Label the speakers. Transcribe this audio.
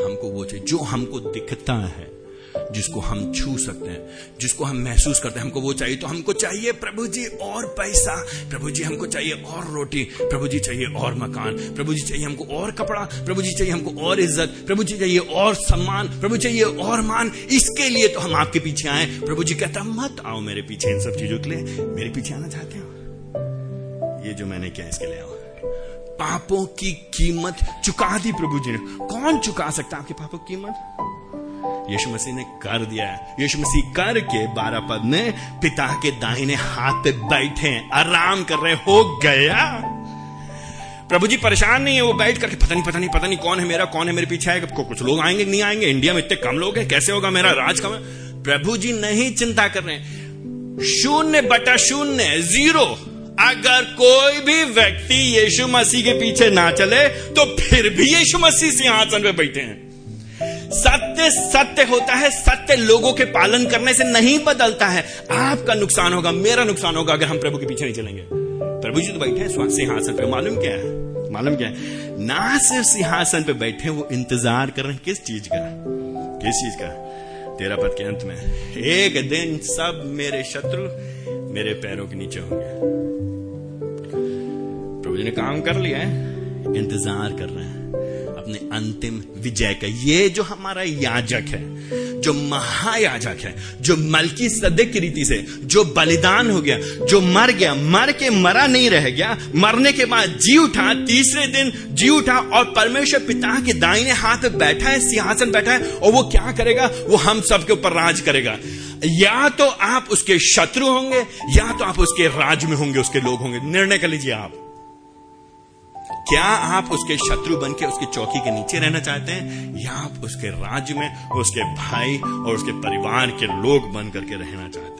Speaker 1: हमको वो चाहिए, जो हमको दिखता है, जिसको हम छू सकते हैं, जिसको हम महसूस करते हैं, हमको वो चाहिए। तो हमको चाहिए प्रभु जी और पैसा, प्रभु जी हमको चाहिए और रोटी, प्रभु जी चाहिए और मकान, प्रभु जी चाहिए हमको और कपड़ा, प्रभु जी चाहिए हमको और इज़्ज़त, प्रभु जी चाहिए और सम्मान, प्रभु चाहिए और मान। इसके लिए तो हम आपके पीछे आए। प्रभु जी कहता, मत आओ मेरे पीछे इन सब चीज़ों के लिए, मेरे पीछे आना चाहते हो? ये जो मैंने किया, इसके लिए आओ। पापों की कीमत चुका दी प्रभु जी ने। कौन चुका सकता आपके पापों की कीमत? यीशु मसीह ने कर दिया है। यीशु मसीह करके बारह पद में पिता के दाहिने हाथ पे बैठे आराम कर रहे हो। गया। प्रभु जी परेशान नहीं है, वो बैठ करके पता नहीं पता नहीं पता नहीं कौन है मेरा, कौन है मेरे पीछे आएगा। कुछ लोग आएँगे नहीं आएँगे? इंडिया में इतने कम लोग हैं, कैसे होगा मेरा राज कम है प्रभु जी नहीं चिंता कर रहे शून्य बटा शून्य, ज़ीरो। अगर कोई भी व्यक्ति यीशु मसीह के पीछे ना चले तो फिर भी यीशु मसीह सिंहासन पे बैठे हैं। सत्य सत्य होता है, सत्य लोगों के पालन करने से नहीं बदलता है। आपका नुकसान होगा, मेरा नुकसान होगा अगर हम प्रभु के पीछे नहीं चलेंगे। प्रभु जी तो बैठे हैं सिंहासन पे। मालूम क्या है? मालूम क्या है? ना सिर्फ़ सिंहासन पे बैठे, वो इंतज़ार कर रहे हैं, किस चीज़ का? किस चीज़ का? तेरा पद के अंत में, एक दिन सब मेरे शत्रु मेरे पैरों के नीचे होंगे। प्रभु जी ने काम कर लिया है, इंतज़ार कर रहे हैं। अपने अंतिम विजय का। ये जो हमारा याजक है, जो महायाजक है, जो मलकी सदक की रीति से, जो बलिदान हो गया, जो मर गया, मर के मरा नहीं रह गया, मरने के बाद जी उठा, तीसरे दिन जी उठा और परमेश्वर पिता के दाहिने हाथ बैठा है, सिंहासन बैठा है और वो क्या करेगा? वो हम सबके ऊपर राज करेगा। या तो आप उसके शत्रु होंगे, या तो आप उसके राज में होंगे, उसके लोग होंगे। निर्णय कर लीजिए आप। क्या आप उसके शत्रु बन के उसकी चौकी के नीचे रहना चाहते हैं? या आप उसके राज्य में, उसके भाई और उसके परिवार के लोग बन करके रहना चाहते हैं?